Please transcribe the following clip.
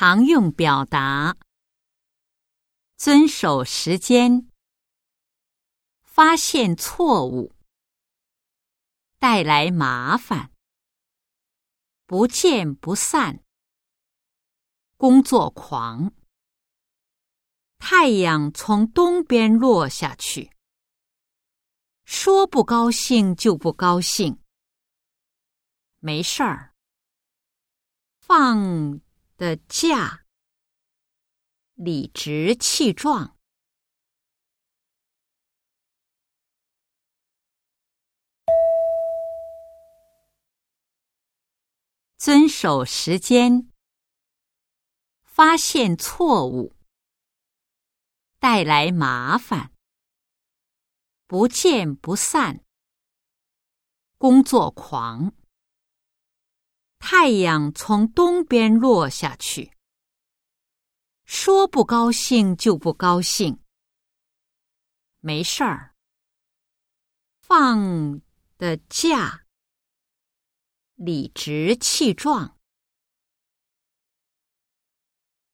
常用表达：遵守时间，发现错误，带来麻烦，不见不散，工作狂。太阳从东边落下去，说不高兴就不高兴，没事儿。放的架，理直气壮，遵守时间，发现错误。带来麻烦，不见不散，工作狂。太阳从东边落下去，说不高兴就不高兴，没事儿。放的假，理直气壮。